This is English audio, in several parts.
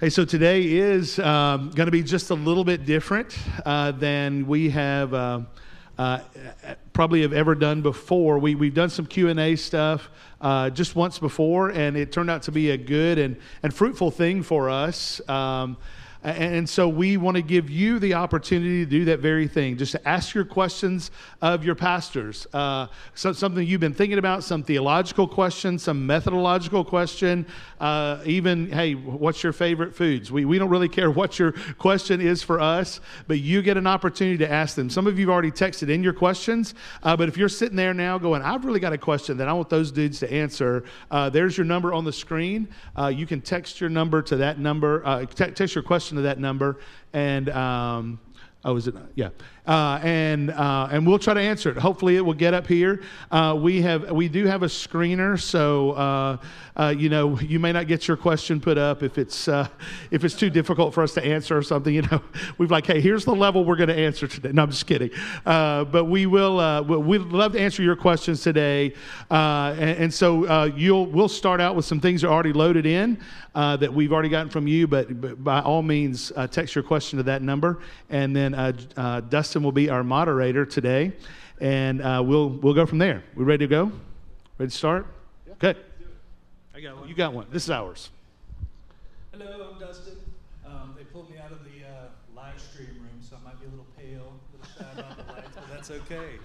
Hey, so today is um, going to be just a little bit different uh, than we have uh, uh, probably have ever done before. We, we've done some Q&A stuff uh, just once before, and it turned out to be a good and, and fruitful thing for us. Um, and so we want to give you the opportunity to do that very thing, just to ask your questions of your pastors. Uh, so something you've been thinking about, some theological question, some methodological question, uh, even, hey, what's your favorite foods? We, we don't really care what your question is for us, but you get an opportunity to ask them. Some of you have already texted in your questions, uh, but if you're sitting there now going, I've really got a question that I want those dudes to answer, uh, there's your number on the screen. Uh, you can text your number to that number, uh, text your question to that number, and um, oh, is it? Yeah, uh, and uh, and we'll try to answer it. Hopefully, it will get up here. Uh, we have we do have a screener, so uh, uh, you know you may not get your question put up if it's if it's too difficult for us to answer or something. You know, we've like, hey, here's the level we're going to answer today. No, I'm just kidding. but we will we'd love to answer your questions today, and, and, so you'll we'll start out with some things that are already loaded in that we've already gotten from you. But, but by all means, text your question to that number, and then Dustin will be our moderator today, and uh, we'll we'll go from there. We ready to go? Ready to start? Yeah. Good. I got one. You got one. This is ours. Hello, I'm Dustin. Um, they pulled me out of the uh, live stream room, so I might be a little pale, a little shy about the lights, but that's okay.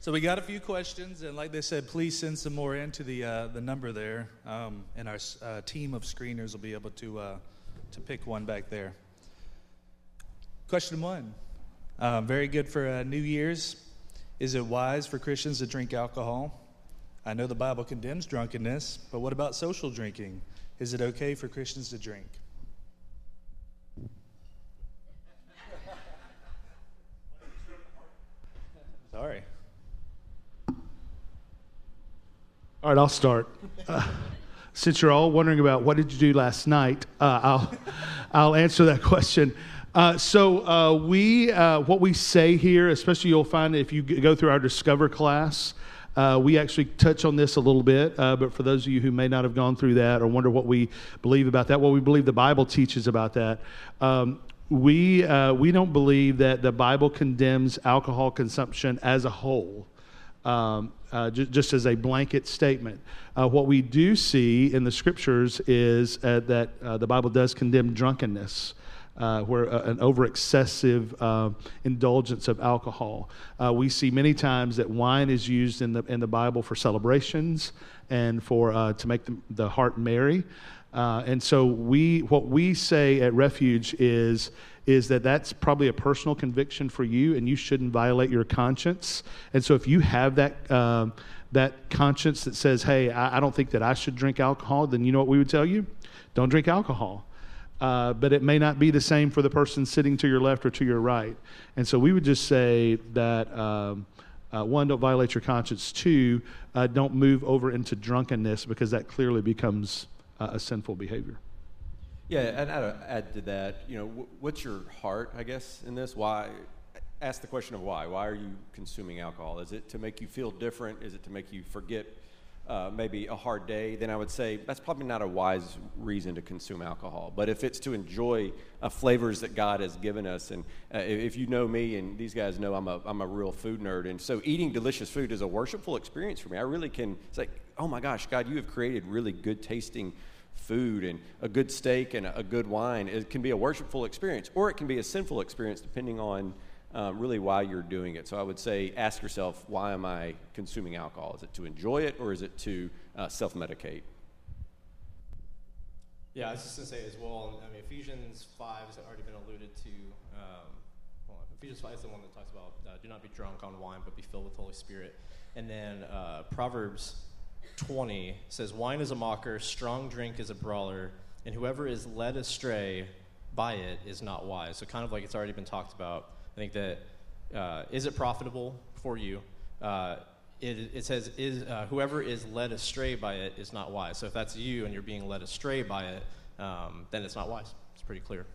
So we got a few questions, and like they said, please send some more into the uh, the number there, um, and our uh, team of screeners will be able to uh, to pick one back there. Question one. Uh, very good for uh, New Year's. Is it wise for Christians to drink alcohol? I know the Bible condemns drunkenness, but what about social drinking? Is it okay for Christians to drink? Sorry. All right, I'll start. Uh, since you're all wondering about what did you do last night, uh, I'll, I'll answer that question. Uh, so uh, we, uh, what we say here, especially you'll find if you go through our Discover class, uh, we actually touch on this a little bit, uh, but for those of you who may not have gone through that or wonder what we believe about that, what we believe the Bible teaches about that, um, we, uh, we don't believe that the Bible condemns alcohol consumption as a whole. Um, uh, j- just as a blanket statement. Uh, what we do see in the scriptures is uh, that the Bible does condemn drunkenness uh, where uh, an over excessive uh, indulgence of alcohol. Uh, we see many times that wine is used in the, in the Bible for celebrations and for, uh, to make the, the heart merry. Uh, and so we, what we say at Refuge is, is that that's probably a personal conviction for you and you shouldn't violate your conscience. And so if you have that, um, that conscience that says, hey, I, I don't think that I should drink alcohol, then you know what we would tell you? Don't drink alcohol. Uh, but it may not be the same for the person sitting to your left or to your right. And so we would just say that um, uh, one, don't violate your conscience. Two, uh, don't move over into drunkenness because that clearly becomes uh, a sinful behavior. Yeah, and I'd add to that, you know, what's your heart, I guess, in this? Why? Ask the question of why. Why are you consuming alcohol? Is it to make you feel different? Is it to make you forget uh, maybe a hard day, then I would say that's probably not a wise reason to consume alcohol. But if it's to enjoy uh, flavors that God has given us, and uh, if you know me and these guys know I'm a, I'm a real food nerd, and so eating delicious food is a worshipful experience for me. I really can, it's like, oh my gosh, God, you have created really good tasting food and a good steak and a, a good wine. It can be a worshipful experience, or it can be a sinful experience depending on um, really why you're doing it. So I would say ask yourself, why am I consuming alcohol? Is it to enjoy it or is it to uh, self medicate? Yeah, I was just going to say as well, I mean, Ephesians 5 has already been alluded to. Um, Ephesians 5 is the one that talks about uh, do not be drunk on wine, but be filled with Holy Spirit. And then uh, Proverbs 20 says, Wine is a mocker, strong drink is a brawler, and whoever is led astray by it is not wise. So, kind of like it's already been talked about I think that uh, is it profitable for you? Uh, it, it, says, is, uh, whoever is led astray by it is not wise. So if that's you and you're being led astray by it, um, then it's not wise. It's pretty clear.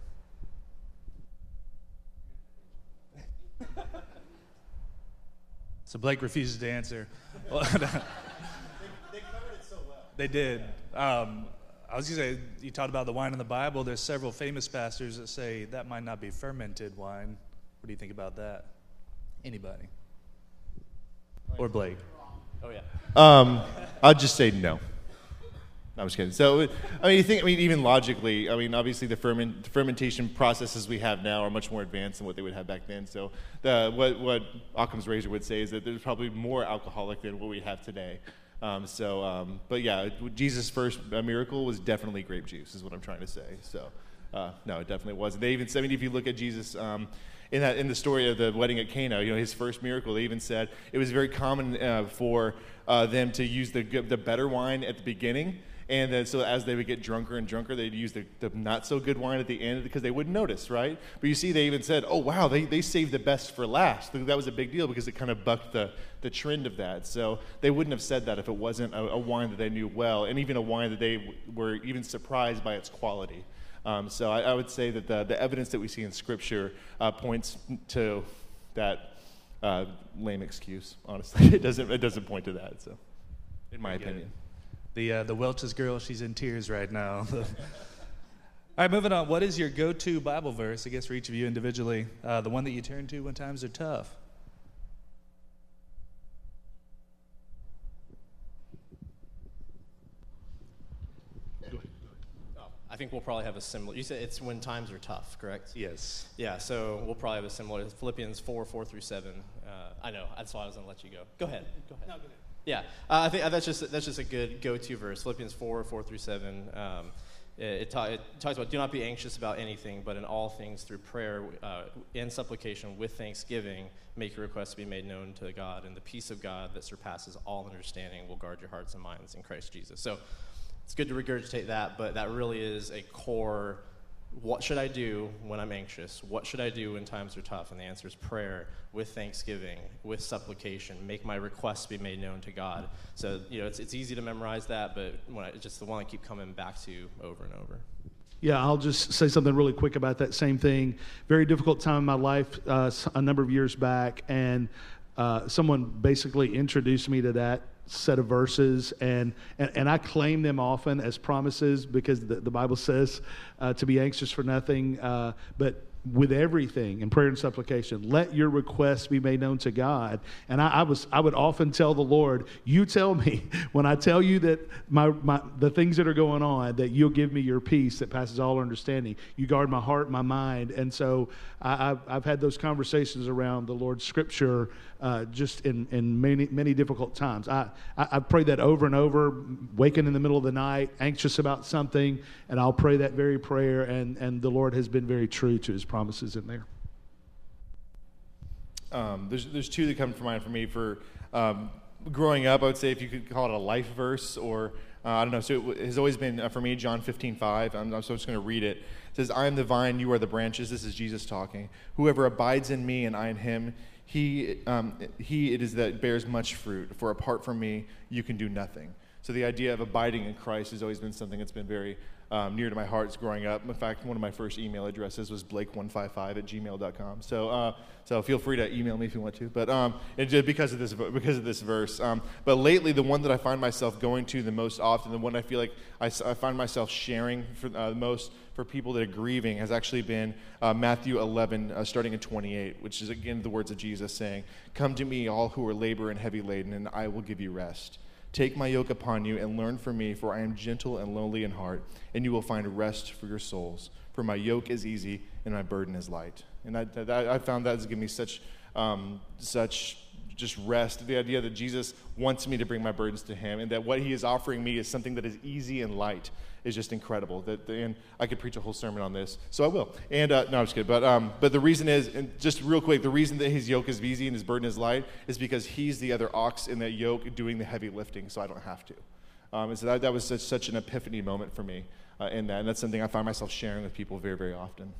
so Blake refuses to answer. they, covered it so well. They did. Um, I was going to say, you talked about the wine in the Bible. There's several famous pastors that say that might not be fermented wine. What do you think about that? Anybody? Or Blake? Oh yeah. Um, I'd just say no. No, I'm just kidding. So, I mean, you think, I mean, even logically, I mean, obviously the, ferment, the fermentation processes we have now are much more advanced than what they would have back then. So, the, what, what Occam's razor would say is that there's probably more alcoholic than what we have today. Um, so, um, but yeah, Jesus' first uh, miracle was definitely grape juice, is what I'm trying to say. So, uh, no, it definitely wasn't. They even, I mean, if you look at Jesus, um, in that in the story of the wedding at Cana, you know, his first miracle, they even said it was very common uh, for uh, them to use the the better wine at the beginning and then, so as they would get drunker and drunker, they'd use the, the not so good wine at the end because they wouldn't notice, right? But you see, they even said, oh, wow, they, they saved the best for last. That was a big deal because it kind of bucked the, the trend of that. So they wouldn't have said that if it wasn't a, a wine that they knew well, and even a wine that they w- were even surprised by its quality. Um, so I, I, would say that the, the evidence that we see in Scripture uh, points to that uh, lame excuse, honestly. it, doesn't, it doesn't point to that, so, in my opinion. The, uh, the Welch's girl, she's in tears right now. All right, moving on. What is your go to Bible verse, I guess, for each of you individually? Uh, the one that you turn to when times are tough? I think we'll probably have a similar. You said it's when times are tough, correct? Yes. Yeah, so we'll probably have a similar. Philippians 4 4 through 7. Uh, I know, that's why I was going to let you go. Go ahead. Go ahead. No, go ahead. Yeah, uh, I think uh, that's just that's just a good go-to verse. Philippians four four through seven. Um, it, it, ta- it, talks about do not be anxious about anything, but in all things through prayer uh, and supplication with thanksgiving, make your requests be made known to God, and the peace of God that surpasses all understanding will guard your hearts and minds in Christ Jesus. So it's good to regurgitate that, but that really is a core what should I do when I'm anxious? What should I do when times are tough? And the answer is prayer with thanksgiving, with supplication. Make my requests be made known to God. So, you know, it's, it's easy to memorize that, but when I, it's just the one I keep coming back to over and over. Yeah, I'll just say something really quick about that same thing. Very difficult time in my life uh, a number of years back, and uh, someone basically introduced me to that set of verses, and, and, and I claim them often as promises because the, the Bible says uh, to be anxious for nothing, uh, but with everything in prayer and supplication let your requests be made known to god. And I, I, was i would often tell the lord you tell me when i tell you that my, my the things that are going on that you'll give me your peace that passes all understanding. You guard my heart my mind. And so I, have I've had those conversations around the lord's scripture uh, just in, in many many difficult times I, I i prayed that over and over waking in the middle of the night anxious about something and i'll pray that very prayer and and the lord has been very true to his promises in there. Um, there's, there's two that come to mind for me. For um, growing up, I would say if you could call it a life verse or uh, I don't know. So it has always been uh, for me John 15, 5. I'm, I'm so just going to read it. It says, I am the vine, you are the branches. This is Jesus talking. Whoever abides in me and I in him, he, um, he it is that bears much fruit. For apart from me, you can do nothing. So the idea of abiding in Christ has always been something that's been very um, near to my heart growing up. In fact, one of my first email addresses was blake155 at gmail.com. So, uh, so feel free to email me if you want to. But um, just because of this, because of this verse. Um, but lately, the one that I find myself going to the most often, the one I feel like I, I find myself sharing for uh, the most for people that are grieving, has actually been uh, Matthew 11, uh, starting in 28, which is again the words of Jesus saying, "Come to me, all who are labor and heavy laden, and I will give you rest." Take my yoke upon you and learn from me, for I am gentle and lowly in heart, and you will find rest for your souls. For my yoke is easy and my burden is light. And I, I, found that has given me such, um, such just rest. The idea that Jesus wants me to bring my burdens to Him, and that what He is offering me is something that is easy and light is just incredible. That and I could preach a whole sermon on this, so I will. And uh, no, I'm just kidding. But um, but the reason is, and just real quick, the reason that his yoke is easy and his burden is light is because he's the other ox in that yoke doing the heavy lifting, so I don't have to. Um, and so that, that was such, such an epiphany moment for me uh, in that, and that's something I find myself sharing with people very very often.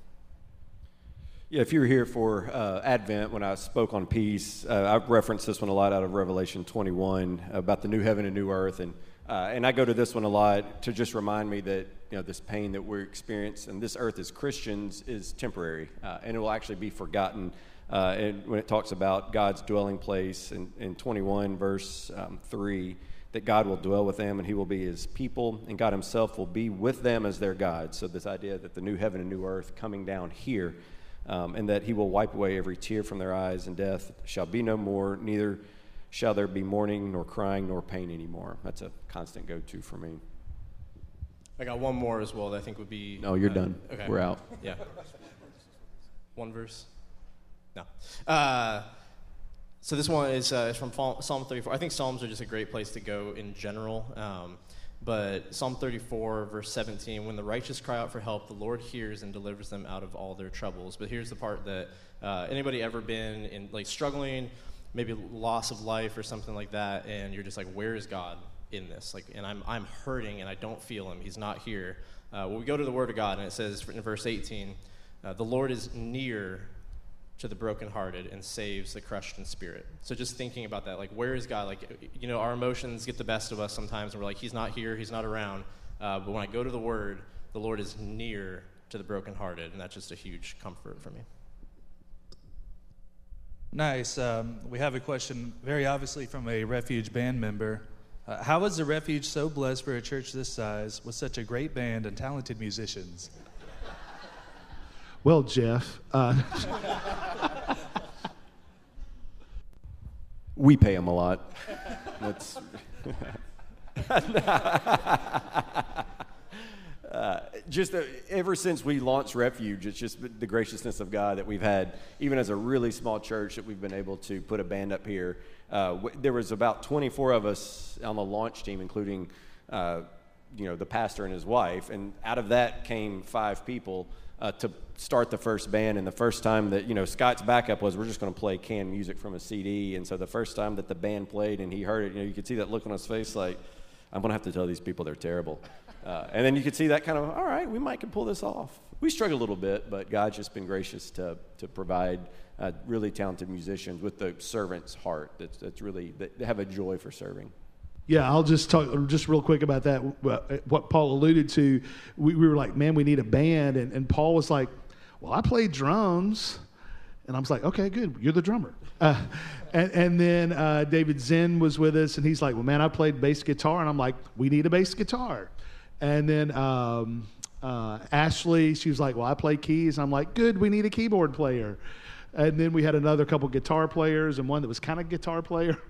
Yeah, if you were here for uh, Advent when I spoke on peace, uh, I referenced this one a lot out of Revelation 21 about the new heaven and new earth, and uh, and I go to this one a lot to just remind me that you know this pain that we experience and this earth as Christians is temporary, uh, and it will actually be forgotten. and uh, when it talks about God's dwelling place in, in 21 verse um, 3, that God will dwell with them and he will be his people, and God himself will be with them as their God. So, this idea that the new heaven and new earth coming down here, um, and that he will wipe away every tear from their eyes, and death shall be no more, neither shall there be mourning, nor crying, nor pain anymore. That's a constant go to for me. I got one more as well that I think would be. No, you're uh, done. Okay. We're out. Yeah. One verse? No. Uh, so this one is, uh, is from Psalm 34. I think Psalms are just a great place to go in general. Um, but Psalm 34, verse 17, when the righteous cry out for help, the Lord hears and delivers them out of all their troubles. But here's the part that uh, anybody ever been in, like struggling, maybe loss of life or something like that, and you're just like, where is God in this? Like, and I'm, I'm hurting and I don't feel him. He's not here. Uh, well, we go to the Word of God, and it says in verse 18, uh, the Lord is near to the brokenhearted and saves the crushed in spirit. So just thinking about that, like where is God? Like you know, our emotions get the best of us sometimes, and we're like, He's not here, He's not around. Uh, but when I go to the Word, the Lord is near to the brokenhearted, and that's just a huge comfort for me. Nice. Um, we have a question, very obviously from a Refuge band member. Uh, how is the Refuge so blessed for a church this size with such a great band and talented musicians? Well, Jeff, uh, We pay them a lot. That's. Uh, just uh, ever since we launched Refuge, it's just the graciousness of God that we've had, even as a really small church, that we've been able to put a band up here. Uh, w- there was about 24 of us on the launch team, including, uh, you know, the pastor and his wife, and out of that came five people uh, to start the first band. And the first time that you know Scott's backup was, we're just going to play canned music from a CD. And so the first time that the band played and he heard it, you know, you could see that look on his face, like, I'm going to have to tell these people they're terrible. Uh, and then you could see that kind of, all right, we might can pull this off. We struggle a little bit, but God's just been gracious to, to provide uh, really talented musicians with the servant's heart that's, that's really, that they have a joy for serving. Yeah, I'll just talk just real quick about that. What Paul alluded to, we, we were like, man, we need a band. And, and Paul was like, well, I play drums. And I was like, okay, good. You're the drummer. Uh, and, and then uh, David Zen was with us, and he's like, well, man, I played bass guitar. And I'm like, we need a bass guitar. And then um, uh, Ashley, she was like, well, I play keys. I'm like, good, we need a keyboard player. And then we had another couple guitar players and one that was kind of guitar player.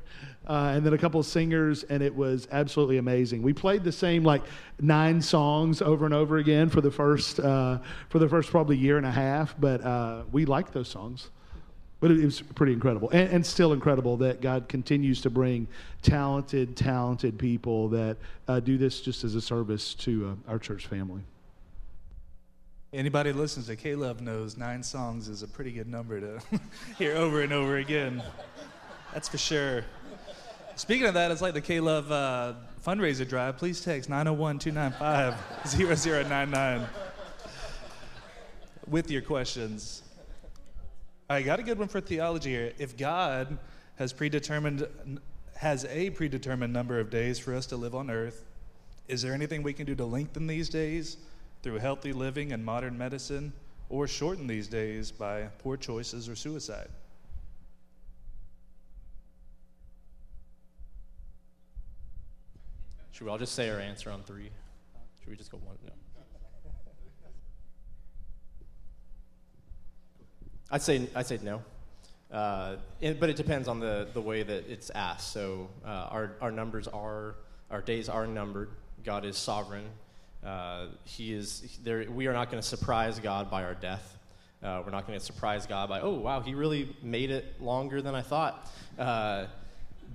Uh, and then a couple of singers, and it was absolutely amazing. We played the same like nine songs over and over again for the first uh, for the first probably year and a half, but uh, we liked those songs. But it, was pretty incredible, and, and, still incredible that God continues to bring talented, talented people that uh, do this just as a service to uh, our church family. Anybody listens to K-Love knows nine songs is a pretty good number to hear over and over again. That's for sure. Speaking of that, it's like the K-Love uh, fundraiser drive. Please text 901 295 0099 with your questions. I got a good one for theology here. If God has predetermined has a predetermined number of days for us to live on earth, is there anything we can do to lengthen these days through healthy living and modern medicine or shorten these days by poor choices or suicide? Should we all just say our answer on three? Should we just go one? No. I'd say I'd say no, uh, it, but it depends on the, the way that it's asked. So uh, our our numbers are our days are numbered. God is sovereign. Uh, he is there. We are not going to surprise God by our death. Uh, we're not going to surprise God by oh wow he really made it longer than I thought. Uh,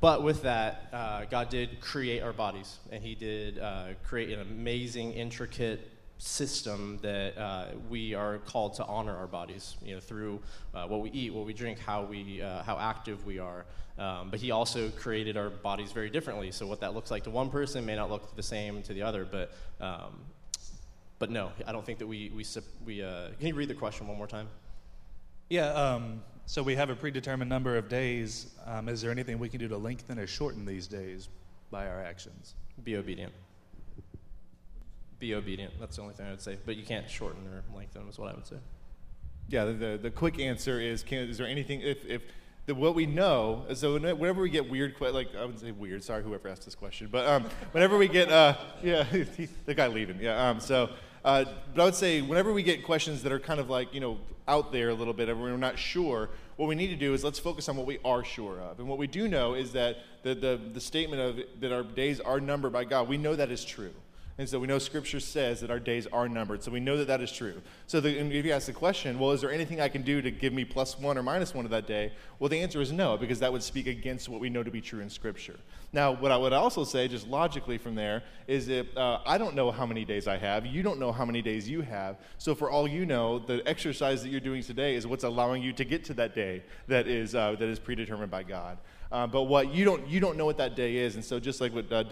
but with that, uh, God did create our bodies, and He did create an amazing, intricate system that uh, we are called to honor our bodies, you know, through uh, what we eat, what we drink, how we, uh, how active we are. Um, but he also created our bodies very differently. So what that looks like to one person may not look the same to the other. But, um, but no, I don't think that we we we. Uh, can you read the question one more time? Yeah. Um, so we have a predetermined number of days. Um, is there anything we can do to lengthen or shorten these days by our actions? Be obedient be obedient. That's the only thing I would say. But you can't shorten or lengthen is what I would say. Yeah, the, the, the quick answer is can, is there anything, if, if that what we know, so whenever we get weird, like I would say weird, sorry whoever asked this question, but um, whenever we get, uh, yeah, the guy leaving, yeah. Um, so, uh, but I would say whenever we get questions that are kind of like you know out there a little bit, and we're not sure, what we need to do is let's focus on what we are sure of, and what we do know is that the the, the statement of that our days are numbered by God, we know that is true. And so we know Scripture says that our days are numbered. So we know that that is true. So the, if you ask the question, well, is there anything I can do to give me plus one or minus one of that day? Well, the answer is no, because that would speak against what we know to be true in Scripture. Now, what I would also say, just logically from there, is that uh, I don't know how many days I have. You don't know how many days you have. So for all you know, the exercise that you're doing today is what's allowing you to get to that day that is, uh, that is predetermined by God. Uh, but what you don't, you don't know what that day is. And so just like what uh,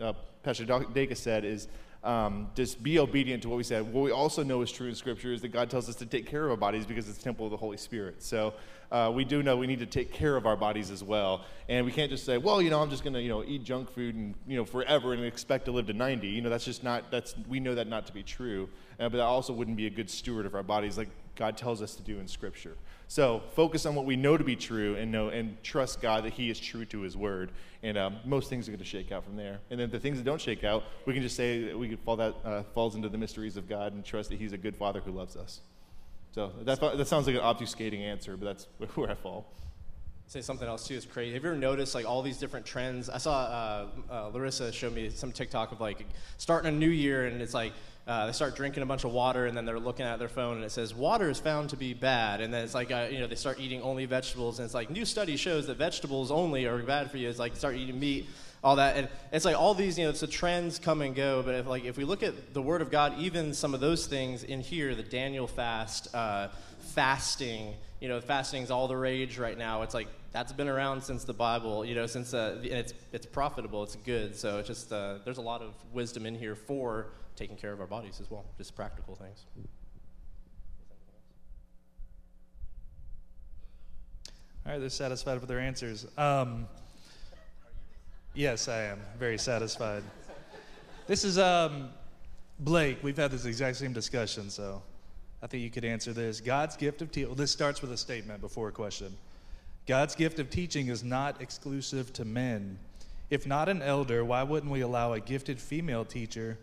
uh Pastor Dacus said is um, just be obedient to what we said. What we also know is true in Scripture is that God tells us to take care of our bodies because it's temple of the Holy Spirit. So uh, we do know we need to take care of our bodies as well. And we can't just say, well, you know, I'm just going to, you know, eat junk food and, you know, forever and expect to live to 90. You know, that's just not, that's, we know that not to be true. Uh, but that also wouldn't be a good steward of our bodies like God tells us to do in Scripture. So focus on what we know to be true and know and trust God that He is true to His word. And um, most things are going to shake out from there. And then the things that don't shake out, we can just say that we can fall that uh, falls into the mysteries of God and trust that He's a good Father who loves us. So that, that sounds like an obfuscating answer, but that's where I fall say something else too is crazy. Have you ever noticed like all these different trends? I saw uh, uh, Larissa show me some TikTok of like starting a new year and it's like uh, they start drinking a bunch of water and then they're looking at their phone and it says water is found to be bad and then it's like uh, you know they start eating only vegetables and it's like new study shows that vegetables only are bad for you. It's like start eating meat, all that and it's like all these you know it's the trends come and go. But if like if we look at the Word of God, even some of those things in here, the Daniel fast, uh, fasting, you know, fasting's all the rage right now. It's like that's been around since the Bible, you know, since uh, and it's it's profitable, it's good. So it's just uh, there's a lot of wisdom in here for taking care of our bodies as well, just practical things. All right, they're satisfied with their answers. Um, yes, I am very satisfied. This is um, Blake. We've had this exact same discussion, so I think you could answer this. God's gift of teaching. Well, this starts with a statement before a question. God's gift of teaching is not exclusive to men. If not an elder, why wouldn't we allow a gifted female teacher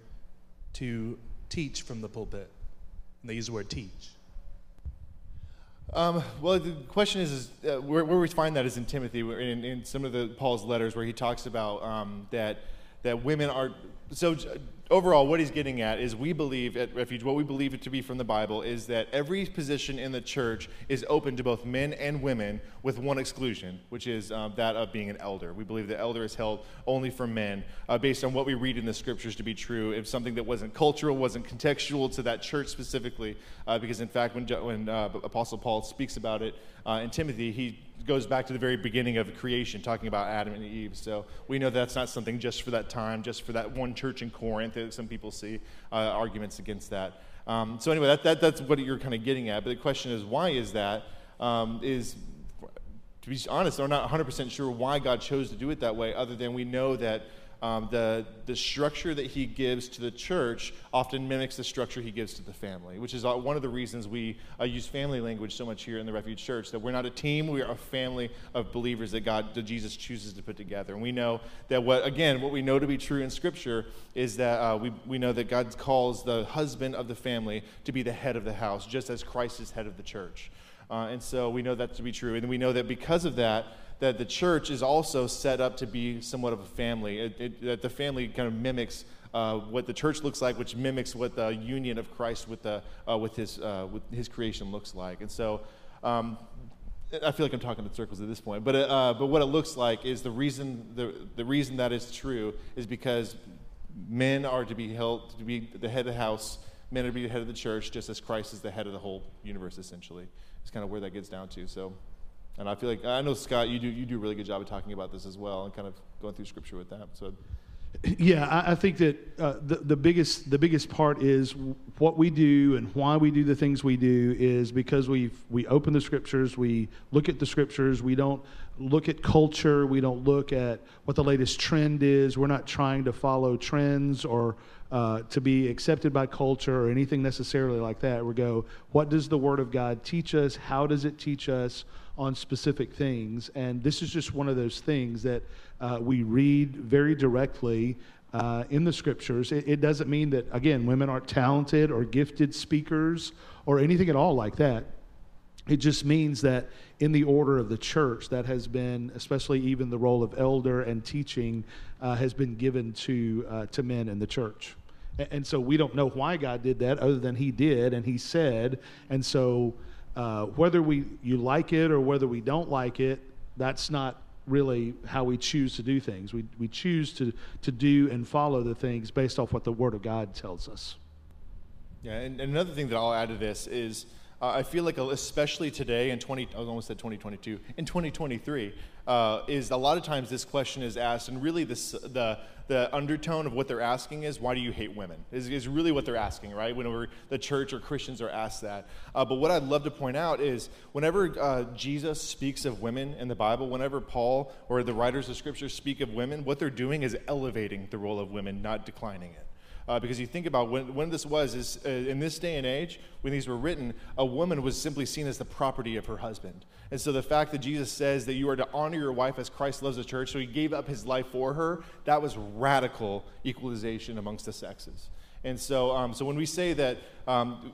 to teach from the pulpit? And they use the word teach. Um, well, the question is, is uh, where, where, we find that is in Timothy, in, in, some of the Paul's letters, where he talks about um, that that women are so overall, what he's getting at is we believe at Refuge, what we believe it to be from the Bible is that every position in the church is open to both men and women with one exclusion, which is um, that of being an elder. We believe the elder is held only for men uh, based on what we read in the scriptures to be true. If something that wasn't cultural, wasn't contextual to that church specifically, uh, because in fact, when, when uh, Apostle Paul speaks about it uh, in Timothy, he goes back to the very beginning of creation, talking about Adam and Eve. So we know that's not something just for that time, just for that one church in Corinth. That Some people see uh, arguments against that. Um, so anyway, that, that, that's what you're kind of getting at. But the question is, why is that? Um, is to be honest, I'm not 100% sure why God chose to do it that way, other than we know that um, the, the structure that he gives to the church often mimics the structure he gives to the family, which is uh, one of the reasons we uh, use family language so much here in the Refuge Church. That we're not a team, we are a family of believers that God, that Jesus chooses to put together. And we know that what, again, what we know to be true in Scripture is that uh, we, we know that God calls the husband of the family to be the head of the house, just as Christ is head of the church. Uh, and so we know that to be true. And we know that because of that, that the church is also set up to be somewhat of a family. It, it, that the family kind of mimics uh, what the church looks like, which mimics what the union of Christ with, the, uh, with, his, uh, with his creation looks like. And so um, I feel like I'm talking in circles at this point, but, uh, but what it looks like is the reason, the, the reason that is true is because men are to be held to be the head of the house, men are to be the head of the church, just as Christ is the head of the whole universe, essentially. It's kind of where that gets down to. So. And I feel like I know Scott, you do you do a really good job of talking about this as well, and kind of going through scripture with that. So. Yeah, I, I think that uh, the, the biggest the biggest part is what we do and why we do the things we do is because we we open the scriptures, we look at the scriptures, we don't look at culture, we don't look at what the latest trend is. We're not trying to follow trends or uh, to be accepted by culture or anything necessarily like that. We go, what does the Word of God teach us? How does it teach us on specific things? And this is just one of those things that uh, we read very directly. Uh, in the scriptures, it, it doesn't mean that, again, women aren't talented or gifted speakers or anything at all like that. It just means that in the order of the church, that has been, especially even the role of elder and teaching, uh, has been given to, uh, to men in the church. And, so we don't know why God did that other than He did and He said. And so uh, whether we, you like it or whether we don't like it, that's not really how we choose to do things. We, we choose to, to do and follow the things based off what the Word of God tells us. Yeah, and, and another thing that I'll add to this is uh, I feel like, especially today in 20, I almost said 2022, in 2023, uh, is a lot of times this question is asked, and really this, the, the undertone of what they're asking is, why do you hate women? Is, is really what they're asking, right? Whenever the church or Christians are asked that. Uh, but what I'd love to point out is, whenever uh, Jesus speaks of women in the Bible, whenever Paul or the writers of Scripture speak of women, what they're doing is elevating the role of women, not declining it. Uh, because you think about when, when this was, is uh, in this day and age, when these were written, a woman was simply seen as the property of her husband. And so the fact that Jesus says that you are to honor your wife as Christ loves the church, so he gave up his life for her, that was radical equalization amongst the sexes. And so, um, so when we say that um,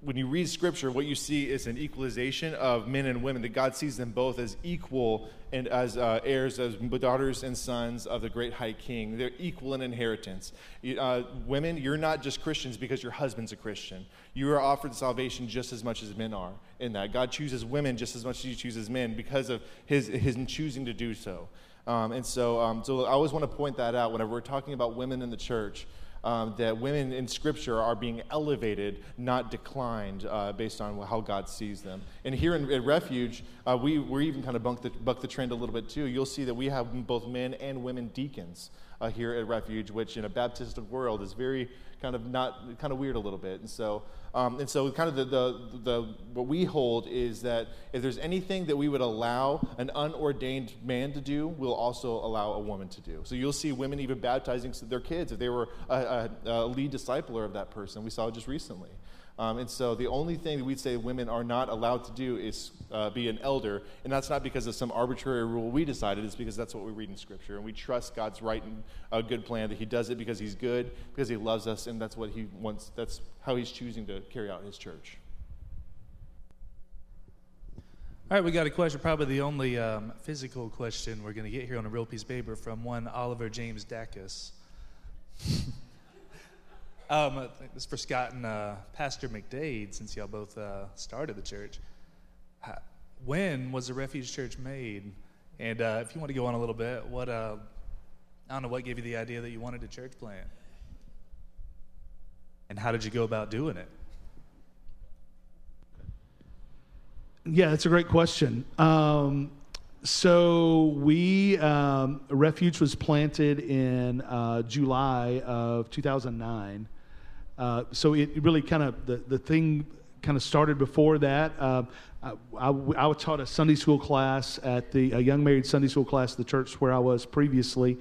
when you read scripture, what you see is an equalization of men and women, that God sees them both as equal and as uh, heirs, as daughters and sons of the great high king. They're equal in inheritance. Uh, women, you're not just Christians because your husband's a Christian. You are offered salvation just as much as men are in that. God chooses women just as much as he chooses men because of his, his choosing to do so. Um, and so, um, so I always want to point that out whenever we're talking about women in the church um, that women in Scripture are being elevated, not declined, uh, based on how God sees them. And here in, at Refuge, uh, we, we're even kind of buck the, buck the trend a little bit too. You'll see that we have both men and women deacons uh, here at Refuge, which in a Baptist world is very kind of not kind of weird a little bit. And so, um, and so kind of the, the, the, what we hold is that if there's anything that we would allow an unordained man to do, we'll also allow a woman to do. So you'll see women even baptizing their kids if they were a, a, a lead discipler of that person. We saw just recently. Um, and so the only thing that we'd say women are not allowed to do is uh, be an elder. And that's not because of some arbitrary rule we decided, it's because that's what we read in Scripture. And we trust God's right and a good plan that He does it because He's good, because He loves us, and that's what He wants, that's how He's choosing to carry out His church. All right, we got a question, probably the only um, physical question we're going to get here on a real piece of paper from one Oliver James Dacus. Um, this is for Scott and uh, Pastor McDade, since y'all both uh, started the church. when was the Refuge Church made? And uh, if you want to go on a little bit, what uh, I don't know what gave you the idea that you wanted a church plant, and how did you go about doing it? Yeah, that's a great question. Um, so we um, refuge was planted in uh, July of 2009. Uh, so it really kind of, the, the thing kind of started before that. Uh, I, I, I, taught a Sunday school class at the, a young married Sunday school class at the church where I was previously.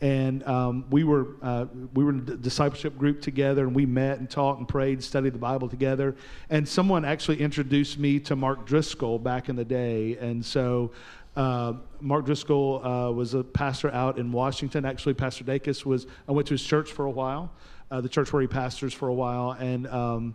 And um, we were uh, we were in a discipleship group together, and we met and talked and prayed, and studied the Bible together. And someone actually introduced me to Mark Driscoll back in the day, and so uh, Mark Driscoll uh, was a pastor out in Washington. Actually, Pastor Dacus was. I went to his church for a while, uh, the church where he pastors for a while, and um,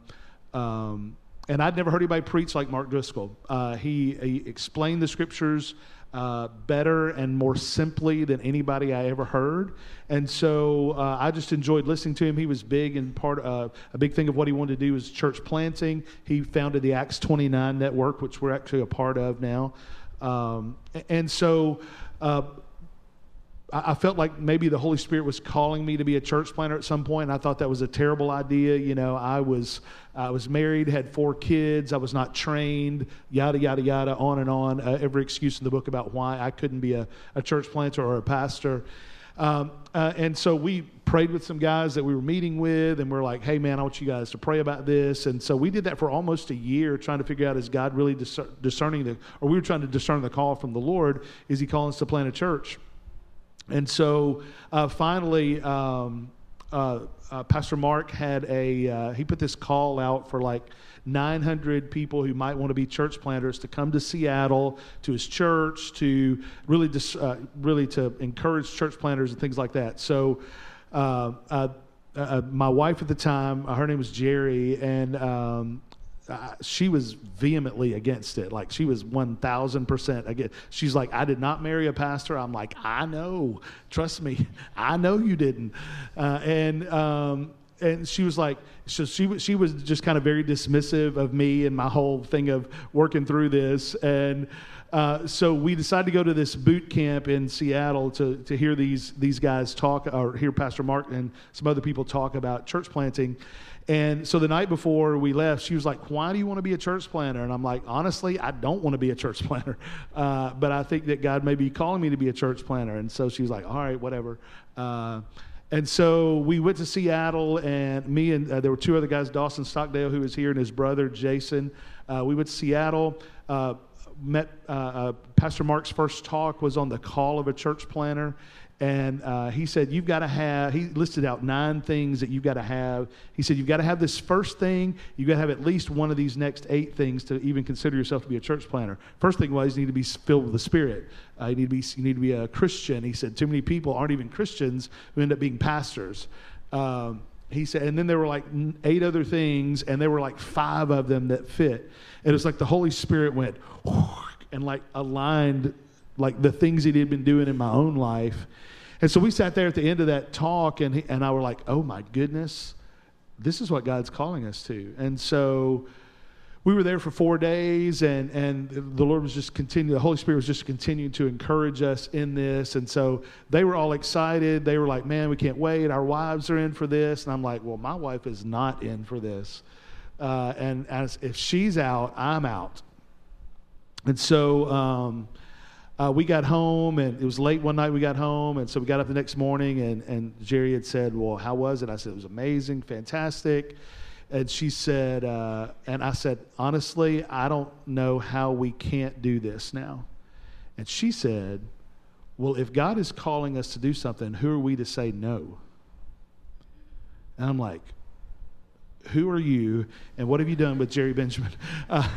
um, and I'd never heard anybody preach like Mark Driscoll. Uh, he, he, explained the scriptures uh, better and more simply than anybody I ever heard, and so uh, I just enjoyed listening to him. He was big and part uh, a big thing of what he wanted to do was church planting. He founded the Acts 29 network, which we're actually a part of now, um, and so. I felt like maybe the Holy Spirit was calling me to be a church planter at some point. I thought that was a terrible idea. You know, I was I was married, had four kids, I was not trained, yada yada yada, on and on. Uh, every excuse in the book about why I couldn't be a, a church planter or a pastor. Um, uh, and so we prayed with some guys that we were meeting with, and we are like, "Hey, man, I want you guys to pray about this." And so we did that for almost a year, trying to figure out is God really discerning the, or we were trying to discern the call from the Lord. Is He calling us to plant a church? And so uh, finally, um, uh, uh, Pastor Mark had a uh, he put this call out for like 900 people who might want to be church planters to come to Seattle to his church to really dis, uh, really to encourage church planters and things like that. So. Uh, my wife at the time, her name was Jerry, and um, she was vehemently against it. Like she was 1000% against. She's like, I did not marry a pastor. I'm like, I know. Trust me. I know you didn't. Uh, and, um, and she was like, so she, she was just kind of very dismissive of me and my whole thing of working through this. And, uh, so we decided to go to this boot camp in Seattle to, to hear these, these guys talk, or hear Pastor Mark and some other people talk about church planting. And so the night before we left, she was like, Why do you want to be a church planter? And I'm like, Honestly, I don't want to be a church planter. Uh, but I think that God may be calling me to be a church planter. And so she was like, All right, whatever. Uh, and so we went to Seattle, and me and uh, there were two other guys, Dawson Stockdale, who was here, and his brother, Jason. Uh, we went to Seattle. Uh, met uh, Pastor Mark's first talk was on the call of a church planter. And uh, he said, You've got to have, he listed out nine things that you've got to have. He said, You've got to have this first thing. You've got to have at least one of these next eight things to even consider yourself to be a church planter. First thing was, you need to be filled with the Spirit. Uh, you, need to be, you need to be a Christian. He said, Too many people aren't even Christians who end up being pastors. Um, he said, and then there were like eight other things, and there were like five of them that fit. And it's like the Holy Spirit went and like aligned like the things that he had been doing in my own life and so we sat there at the end of that talk, and, he, and I were like, oh my goodness, this is what God's calling us to. And so we were there for four days, and, and the Lord was just continuing, the Holy Spirit was just continuing to encourage us in this. And so they were all excited. They were like, man, we can't wait. Our wives are in for this. And I'm like, well, my wife is not in for this. Uh, and as, if she's out, I'm out. And so, um, uh, we got home and it was late one night we got home and so we got up the next morning and, and jerry had said well how was it? I said it was amazing fantastic. And she said uh, and i said honestly i don't know how we can't do this now. And she said well if god is calling us to do something who are we to say no? And i'm like who are you and what have you done with Jerry Benjamin? Uh,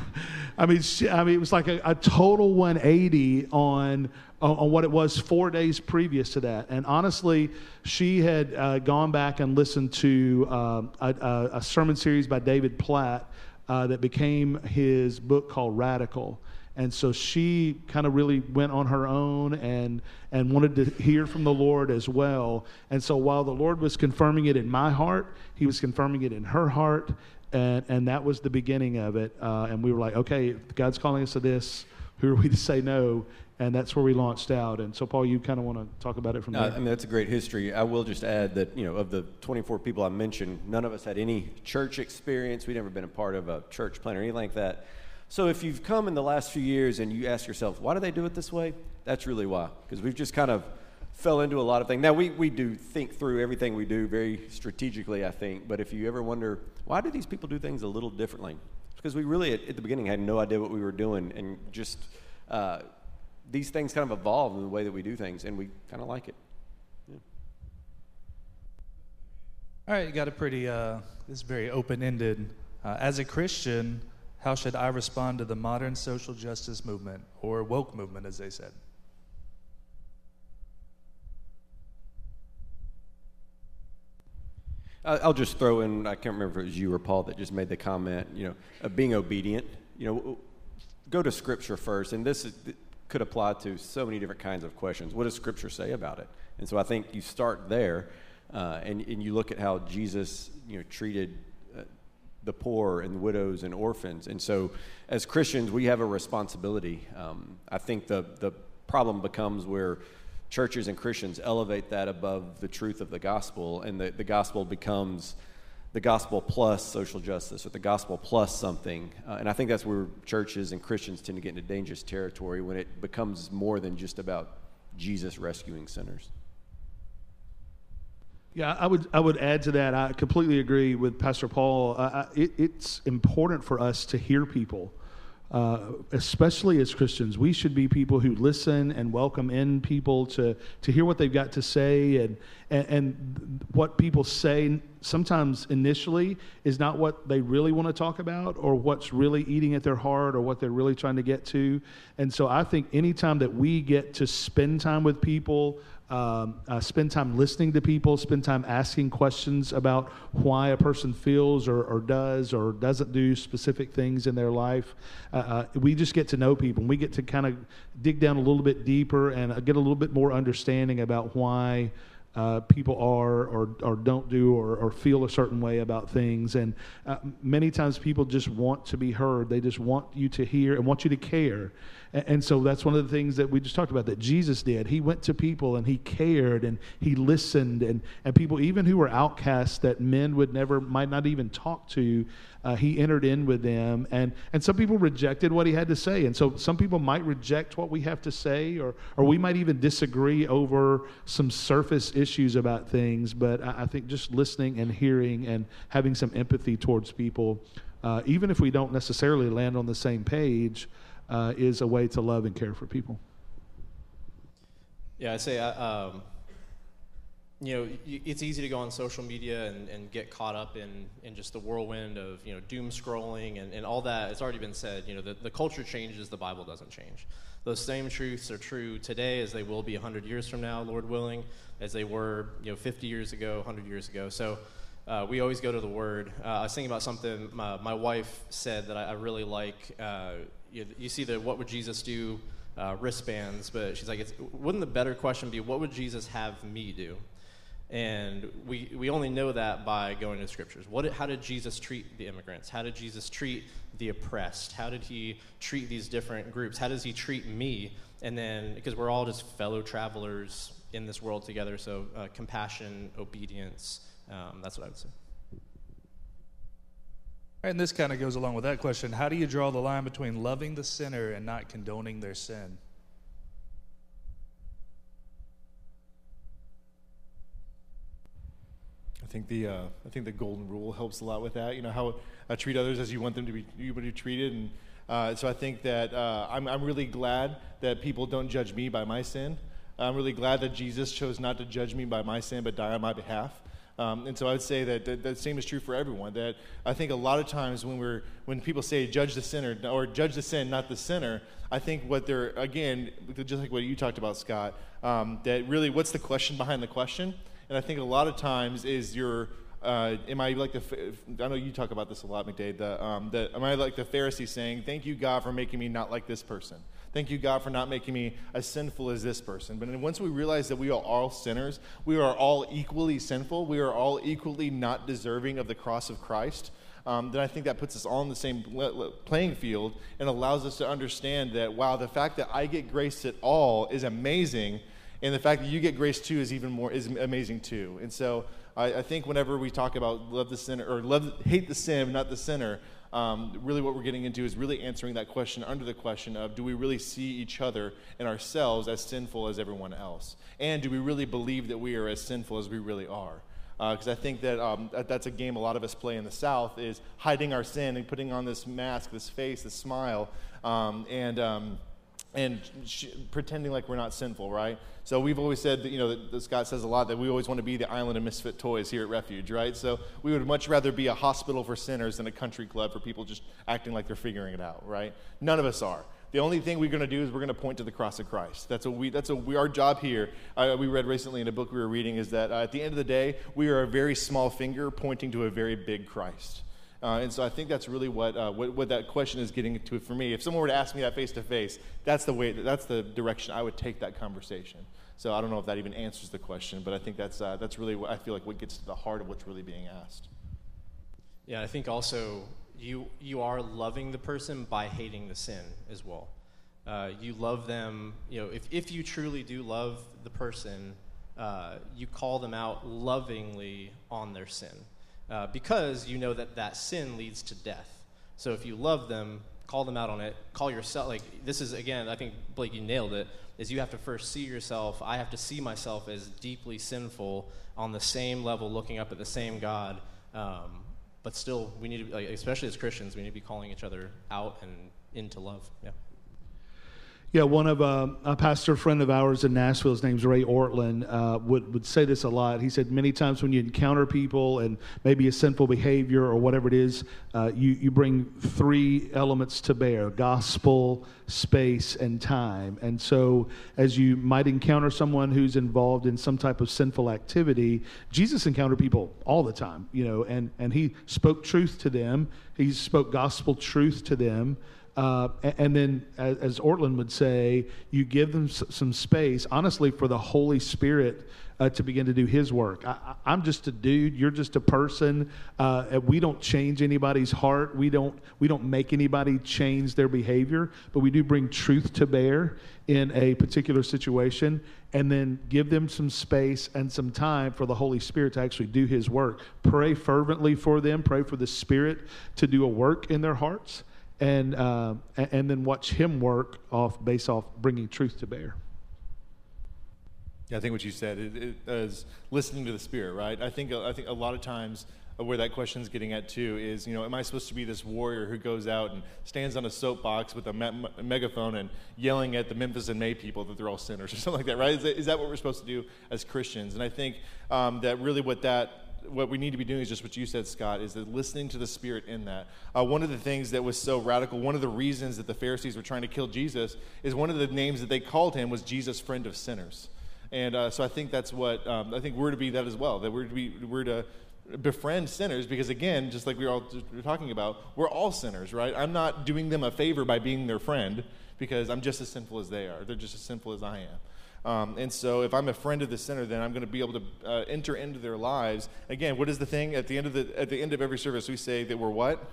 I mean, she, I mean, it was like a, a total 180 on, on what it was four days previous to that. And honestly, she had uh, gone back and listened to uh, a, a, sermon series by David Platt uh, that became his book called Radical. And so she kind of really went on her own and, and wanted to hear from the Lord as well. And so while the Lord was confirming it in my heart, he was confirming it in her heart. And, and that was the beginning of it. Uh, and we were like, okay, God's calling us to this. Who are we to say no? And that's where we launched out. And so, Paul, you kind of want to talk about it from there. Uh, I mean, that's a great history. I will just add that, you know, of the 24 people I mentioned, none of us had any church experience. We'd never been a part of a church plan or anything like that. So if you've come in the last few years and you ask yourself, why do they do it this way? That's really why. Because we've just kind of fell into a lot of things. Now, we, we do think through everything we do very strategically, I think. But if you ever wonder, why do these people do things a little differently? Because we really, at, at, the beginning, had no idea what we were doing. And just uh, these things kind of evolve in the way that we do things. And we kind of like it. Yeah. All right, you got a pretty, uh, this is very open ended. Uh, as a Christian, how should I respond to the modern social justice movement, or woke movement, as they said? I'll just throw in, I can't remember if it was you or Paul that just made the comment, you know, of being obedient. You know, go to Scripture first, and this is, could apply to so many different kinds of questions. What does Scripture say about it? And so I think you start there, uh, and, and you look at how Jesus, you know, treated the poor and widows and orphans. And so, as Christians, we have a responsibility. Um, I think the, the problem becomes where churches and Christians elevate that above the truth of the gospel, and the, the gospel becomes the gospel plus social justice or the gospel plus something. Uh, and I think that's where churches and Christians tend to get into dangerous territory when it becomes more than just about Jesus rescuing sinners. Yeah, I would I would add to that. I completely agree with Pastor Paul. Uh, it, it's important for us to hear people. uh, especially as Christians, we should be people who listen and welcome in people to, to hear what they've got to say. And, and, and what people say sometimes initially is not what they really want to talk about or what's really eating at their heart or what they're really trying to get to. And so I think anytime that we get to spend time with people, um, uh, spend time listening to people, spend time asking questions about why a person feels or, or does or doesn't do specific things in their life. Uh, uh, we just get to know people and we get to kind of dig down a little bit deeper and uh, get a little bit more understanding about why uh, people are or, or don't do or, or feel a certain way about things. And uh, many times people just want to be heard. They just want you to hear and want you to care. And, and so that's one of the things that we just talked about that Jesus did. He went to people and he cared and he listened. And, and people, even who were outcasts that men would never, might not even talk to, uh, he entered in with them. And, and some people rejected what he had to say. And so some people might reject what we have to say, or, or we might even disagree over some surface issues about things. But I, I think just listening and hearing and having some empathy towards people, uh, even if we don't necessarily land on the same page, uh, is a way to love and care for people. Yeah, I say, uh, um, you know, it's easy to go on social media and, and get caught up in, in just the whirlwind of, you know, doom scrolling and, and all that. It's already been said, you know, the, the culture changes, the Bible doesn't change. Those same truths are true today as they will be 100 years from now, Lord willing, as they were, you know, 50 years ago, 100 years ago. So uh, we always go to the Word. Uh, I was thinking about something my, my wife said that I, I really like. You, you, see the What Would Jesus Do uh, wristbands, but she's like, wouldn't the better question be, What would Jesus have me do? And we, we only know that by going to scriptures. What, how did Jesus treat the immigrants? How did Jesus treat the oppressed? How did he treat these different groups? How does he treat me? And then, because we're all just fellow travelers in this world together, so uh, compassion, obedience, um, that's what I would say. And this kind of goes along with that question. How do you draw the line between loving the sinner and not condoning their sin? I think the uh, I think the golden rule helps a lot with that. You know how uh, treat others as you want them to be you to be treated, and uh, so I think that uh, I'm I'm really glad that people don't judge me by my sin. I'm really glad that Jesus chose not to judge me by my sin, but die on my behalf. Um, and so I would say that, that the same is true for everyone. That I think a lot of times when we're when people say judge the sinner or judge the sin, not the sinner, I think what they're again just like what you talked about, Scott. Um, that really, what's the question behind the question? And I think a lot of times is your, uh, am I like the, I know you talk about this a lot, McDade, the, um, the, am I like the Pharisee saying, thank you, God, for making me not like this person. Thank you, God, for not making me as sinful as this person. But once we realize that we are all sinners, we are all equally sinful, we are all equally not deserving of the cross of Christ, um, then I think that puts us all in the same playing field and allows us to understand that, wow, the fact that I get grace at all is amazing and the fact that you get grace too is even more is amazing too. And so I, I think whenever we talk about love the sinner or love hate the sin, not the sinner, um, really what we're getting into is really answering that question under the question of do we really see each other and ourselves as sinful as everyone else? And do we really believe that we are as sinful as we really are? Because uh, I think that, um, that's a game a lot of us play in the South is hiding our sin and putting on this mask, this face, this smile, um, and um, and sh- pretending like we're not sinful, right? So we've always said that, you know, that, that Scott says a lot that we always want to be the island of misfit toys here at Refuge, right? So we would much rather be a hospital for sinners than a country club for people just acting like they're figuring it out, right? None of us are. The only thing we're going to do is we're going to point to the cross of Christ. That's what we. That's what we. Our job here. Uh, we read recently in a book we were reading is that uh, at the end of the day, we are a very small finger pointing to a very big Christ. Uh, and so I think that's really what, uh, what, what, that question is getting to for me. If someone were to ask me that face to face, that's the way, that's the direction I would take that conversation. So I don't know if that even answers the question, but I think that's, uh, that's really what I feel like what gets to the heart of what's really being asked. Yeah, I think also you, you are loving the person by hating the sin as well. Uh, you love them, you know, if, if you truly do love the person, uh, you call them out lovingly on their sin uh, because you know that that sin leads to death. So if you love them, call them out on it. Call yourself like this is again. I think Blake, you nailed it. Is you have to first see yourself. I have to see myself as deeply sinful on the same level, looking up at the same God. Um, but still, we need to, like, especially as Christians, we need to be calling each other out and into love. Yeah. Yeah, one of uh, a pastor friend of ours in Nashville, his name's Ray Ortlund, uh, would, would say this a lot. He said many times when you encounter people and maybe a sinful behavior or whatever it is, uh, you, you bring three elements to bear gospel, space, and time. And so, as you might encounter someone who's involved in some type of sinful activity, Jesus encountered people all the time, you know, and, and he spoke truth to them, he spoke gospel truth to them. Uh, and then, as, Ortlund would say, you give them some space, honestly, for the Holy Spirit uh, to begin to do His work. I, am just a dude. You're just a person. Uh, we don't change anybody's heart. We don't. We don't make anybody change their behavior. But we do bring truth to bear in a particular situation, and then give them some space and some time for the Holy Spirit to actually do His work. Pray fervently for them. Pray for the Spirit to do a work in their hearts and uh, and then watch him work off based off bringing truth to bear. Yeah, I think what you said it, it is listening to the Spirit, right? I think I think a lot of times where that question is getting at too is, you know, am I supposed to be this warrior who goes out and stands on a soapbox with a, me- megaphone and yelling at the Memphis in May people that they're all sinners or something like that, right? Is that, is that what we're supposed to do as Christians? And I think um, that really what that what we need to be doing is just what you said, Scott, is that listening to the Spirit in that. Uh, one of the things that was so radical, one of the reasons that the Pharisees were trying to kill Jesus, is one of the names that they called him was Jesus, friend of sinners. And uh, so I think that's what um, I think we're to be that as well. That we're to be we're to befriend sinners because again, just like we were all talking about, we're all sinners, right? I'm not doing them a favor by being their friend because I'm just as sinful as they are. They're just as sinful as I am. Um, and so, if I'm a friend of the sinner, then I'm going to be able to uh, enter into their lives. Again, what is the thing at the end of the at the end of every service? We say that we're what?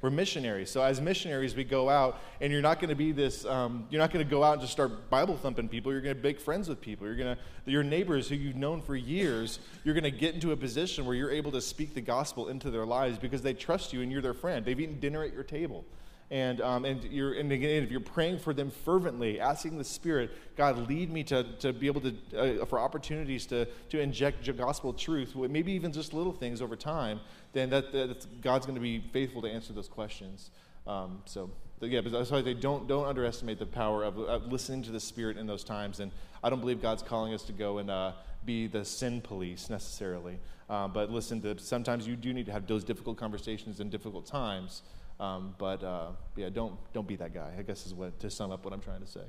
We're missionaries. So as missionaries, we go out, and you're not going to be this. Um, you're not going to go out and just start Bible thumping people. You're going to make friends with people. You're going to your neighbors who you've known for years. You're going to get into a position where you're able to speak the gospel into their lives because they trust you and you're their friend. They've eaten dinner at your table and, um, and, you're, and again, if you're praying for them fervently, asking the Spirit, God, lead me to, to be able to, uh, for opportunities to, to inject gospel truth, maybe even just little things over time, then that, God's going to be faithful to answer those questions. Um, so, yeah, but that's why they don't, don't underestimate the power of, of, listening to the Spirit in those times. And I don't believe God's calling us to go and uh, be the sin police necessarily. Uh, but listen, to, sometimes you do need to have those difficult conversations in difficult times. Um, but uh, yeah, don't don't be that guy. I guess is what to sum up what I'm trying to say.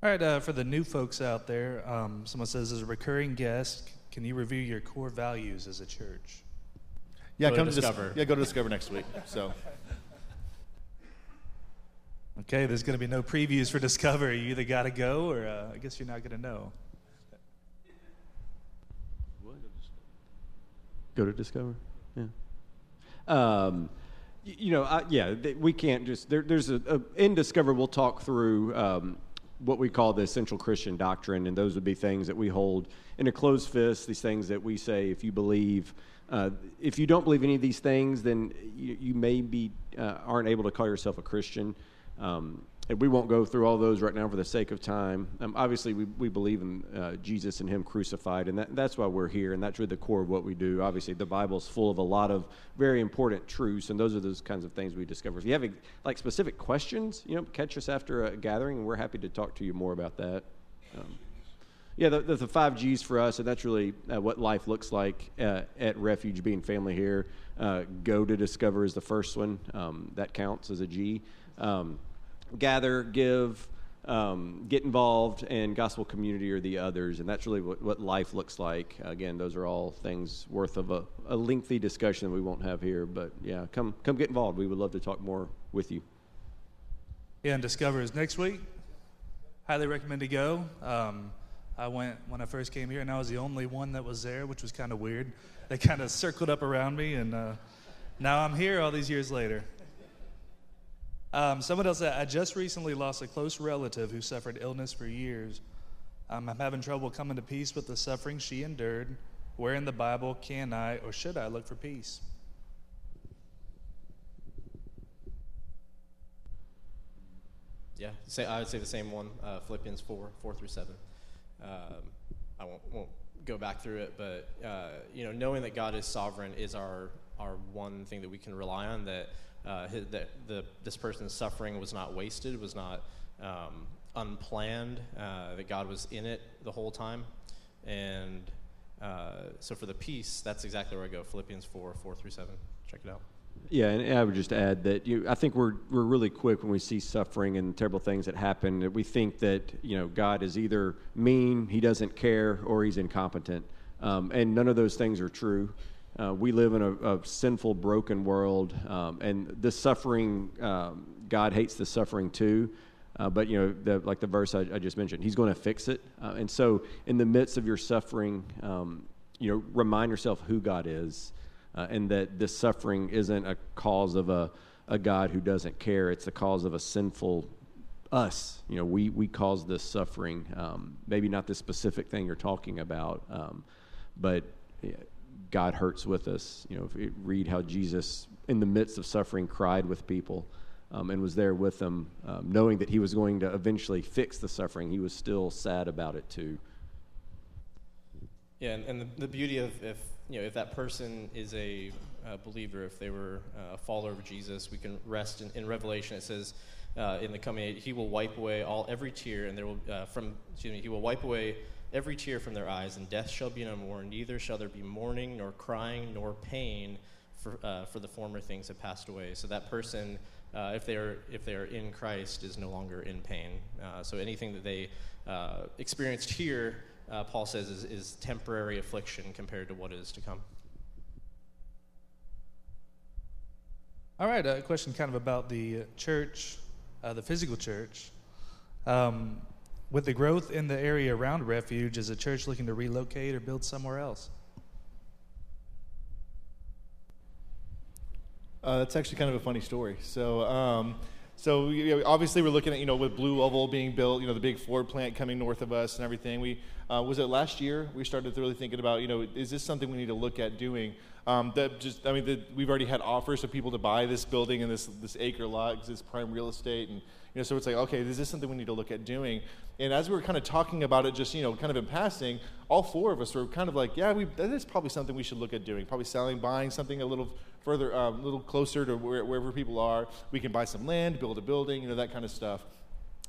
All right, uh, for the new folks out there, um, someone says, as a recurring guest, can you review your core values as a church? Yeah, go come to to Discover. Dis- yeah, go to Discover next week. So. Okay, there's going to be no previews for Discover. You either got to go, or uh, I guess you're not going to know. Go to Discover. Um, you know, I, yeah, we can't just there, there's a, a, in Discover we'll talk through um, what we call the essential Christian doctrine, and those would be things that we hold in a closed fist. These things that we say, if you believe, uh, if you don't believe any of these things, then you, you maybe uh, aren't able to call yourself a Christian. Um, and we won't go through all those right now for the sake of time. Um, obviously, we, we believe in uh, Jesus and Him crucified, and that, that's why we're here, and that's really the core of what we do. Obviously, the Bible's full of a lot of very important truths, and those are those kinds of things we discover. If you have like specific questions, you know, catch us after a gathering, and we're happy to talk to you more about that. Um, yeah, the, the, five G's for us, and that's really uh, what life looks like uh, at Refuge, being family here. Uh, go to discover is the first one. Um, that counts as a G. Um, gather, give, um, get involved, and gospel community are the others. And that's really what, what life looks like. Again, those are all things worth of a, a lengthy discussion that we won't have here. But yeah, come, come get involved. We would love to talk more with you. Yeah, and Discover is next week. Highly recommend to go. Um, I went when I first came here, and I was the only one that was there, which was kind of weird. They kind of circled up around me, and uh, now I'm here all these years later. Um, someone else said, I just recently lost a close relative who suffered illness for years. Um, I'm having trouble coming to peace with the suffering she endured. Where in the Bible can I or should I look for peace? Yeah, say, I would say the same one, uh, Philippians 4, 4 through 7. Um, I won't, won't go back through it, but uh, you know, knowing that God is sovereign is our our one thing that we can rely on. That uh, that the this person's suffering was not wasted, was not um, unplanned. Uh, that God was in it the whole time, and uh, so for the peace, that's exactly where I go. Philippians four four through seven. Check it out. Yeah, and I would just add that you, I think we're we're really quick when we see suffering and terrible things that happen. That we think that you know God is either mean, He doesn't care, or He's incompetent, um, and none of those things are true. Uh, we live in a, a sinful, broken world, um, and the suffering, um, God hates the suffering too. Uh, but you know, the, like the verse I, I just mentioned, He's going to fix it. Uh, and so, in the midst of your suffering, um, you know, remind yourself who God is uh, and that this suffering isn't a cause of a, a God who doesn't care. It's the cause of a sinful us. You know, we, we cause this suffering. Um, maybe not the specific thing you're talking about, um, but God hurts with us. You know, if you read how Jesus, in the midst of suffering, cried with people. Um, and was there with them, um, knowing that he was going to eventually fix the suffering. He was still sad about it too. Yeah, and, and the, the beauty of if you know, if that person is a believer, if they were uh, a follower of Jesus, we can rest in, in Revelation. It says uh, in the coming He will wipe away all every tear, and there will uh, from excuse me, He will wipe away every tear from their eyes, and death shall be no more. Neither shall there be mourning, nor crying, nor pain, for uh, for the former things have passed away. So that person. Uh, if they are if they are in Christ, is no longer in pain. so anything that they experienced here uh, Paul says is, is temporary affliction compared to what is to come. All right, a question kind of about the church, uh, the physical church. Um, with the growth in the area around Refuge, is the church looking to relocate or build somewhere else? Uh, that's actually kind of a funny story. So, um, so you know, obviously we're looking at you know with Blue Oval being built, you know the big Ford plant coming north of us and everything. We uh, was it last year we started really thinking about you know is this something we need to look at doing? Um, that just I mean the, we've already had offers of people to buy this building and this this acre lot, this prime real estate, and you know so it's like okay is this something we need to look at doing? And as we were kind of talking about it, just you know kind of in passing, all four of us were kind of like yeah we that is probably something we should look at doing, probably selling, buying something a little further, um, a little closer to where, wherever people are. We can buy some land, build a building, you know, that kind of stuff.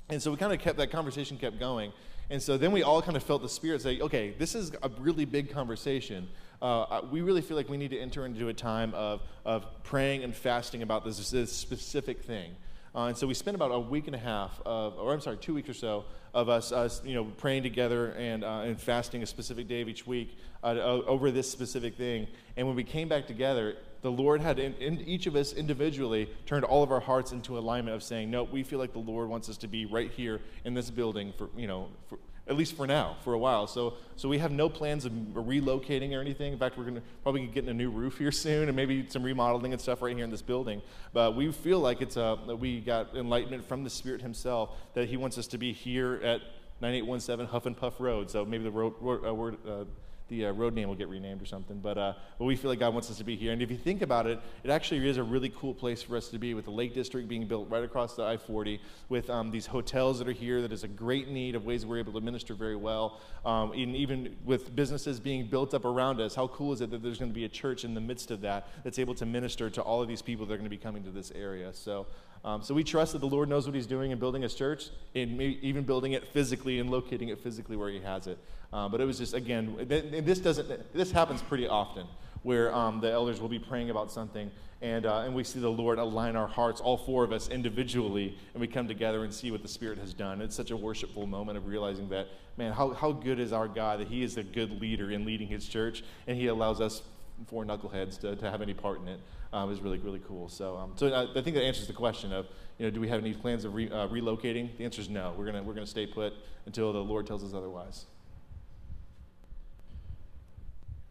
And so we kind of kept that conversation kept going. And so then we all kind of felt the spirit say, okay, this is a really big conversation. Uh, we really feel like we need to enter into a time of, of praying and fasting about this, this specific thing. Uh, and so we spent about a week and a half, of, or I'm sorry, two weeks or so, of us, us you know, praying together and, uh, and fasting a specific day of each week uh, over this specific thing. And when we came back together, the Lord had in, in, each of us individually turned all of our hearts into alignment of saying, no, we feel like the Lord wants us to be right here in this building for, you know, for, at least for now, for a while. So, so we have no plans of relocating or anything. In fact, we're to probably getting a new roof here soon and maybe some remodeling and stuff right here in this building. But we feel like it's a, that we got enlightenment from the Spirit Himself that He wants us to be here at 9817 Huff and Puff Road. So maybe the road, uh, word, uh, the uh, road name will get renamed or something. But, uh, but we feel like God wants us to be here. And if you think about it, it actually is a really cool place for us to be with the Lake District being built right across the I 40, with um, these hotels that are here that is a great need of ways we're able to minister very well. Um, and even with businesses being built up around us, how cool is it that there's going to be a church in the midst of that that's able to minister to all of these people that are going to be coming to this area? So, um, so we trust that the Lord knows what He's doing in building His church, and even building it physically and locating it physically where He has it. Uh, but it was just again, this doesn't. This happens pretty often, where um, the elders will be praying about something, and uh, and we see the Lord align our hearts, all four of us individually, and we come together and see what the Spirit has done. It's such a worshipful moment of realizing that, man, how how good is our God that He is a good leader in leading His church, and He allows us four knuckleheads to, to have any part in it um, is really, really cool. So, um, so I, I, think that answers the question of, you know, do we have any plans of re, uh, relocating? The answer is no. We're gonna we're gonna stay put until the Lord tells us otherwise.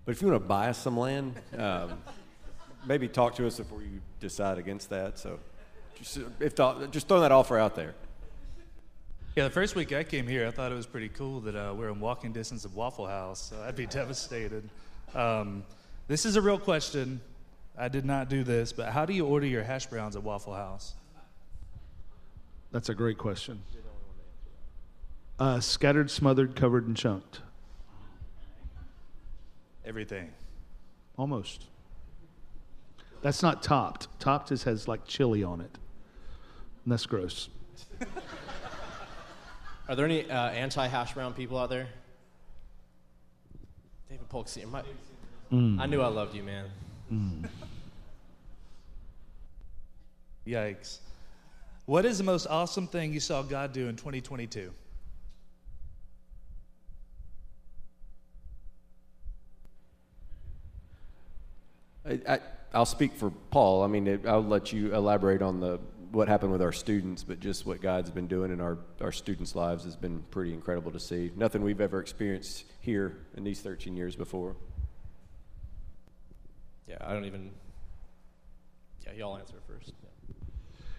But if you want to buy some land, um, maybe talk to us before you decide against that. So, just, if just throwing that offer out there. Yeah, the first week I came here, I thought it was pretty cool that uh, we're in walking distance of Waffle House. So I'd be devastated. Um, this is a real question. I did not do this, but how do you order your hash browns at Waffle House? That's a great question. Uh, scattered, smothered, covered, and chunked. Everything. Almost. That's not topped. Topped just has like chili on it. And that's gross. Are there any uh, anti hash brown people out there? David Polk Sr. My, I knew I loved you, man. Yikes. What is the most awesome thing you saw God do in 2022? I, I, I'll speak for Paul. I mean, it, I'll let you elaborate on the what happened with our students, but just what God's been doing in our, our students' lives has been pretty incredible to see. Nothing we've ever experienced here in these 13 years before. Yeah, I don't even. Yeah, y'all answer first. Yeah.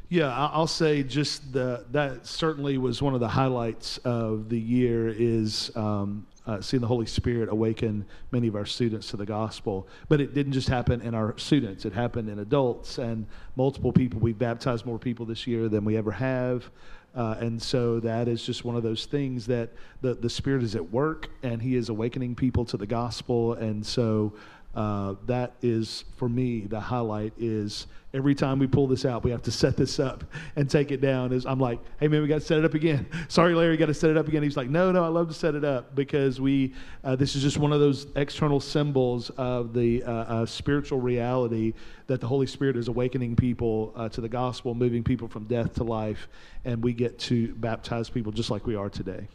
Yeah, I- I'll say just the that certainly was one of the highlights of the year is um, uh, seeing the Holy Spirit awaken many of our students to the gospel. But it didn't just happen in our students; it happened in adults and multiple people. We baptized more people this year than we ever have. Uh, and so that is just one of those things that the, the Spirit is at work and He is awakening people to the gospel. And so uh, that is for me the highlight is every time we pull this out we have to set this up and take it down is i'm like hey man we got to set it up again. Sorry larry got to set it up again. He's like no no i love to set it up because we uh, this is just one of those external symbols of the uh, uh, spiritual reality that the holy spirit is awakening people uh, to the gospel moving people from death to life and we get to baptize people just like we are today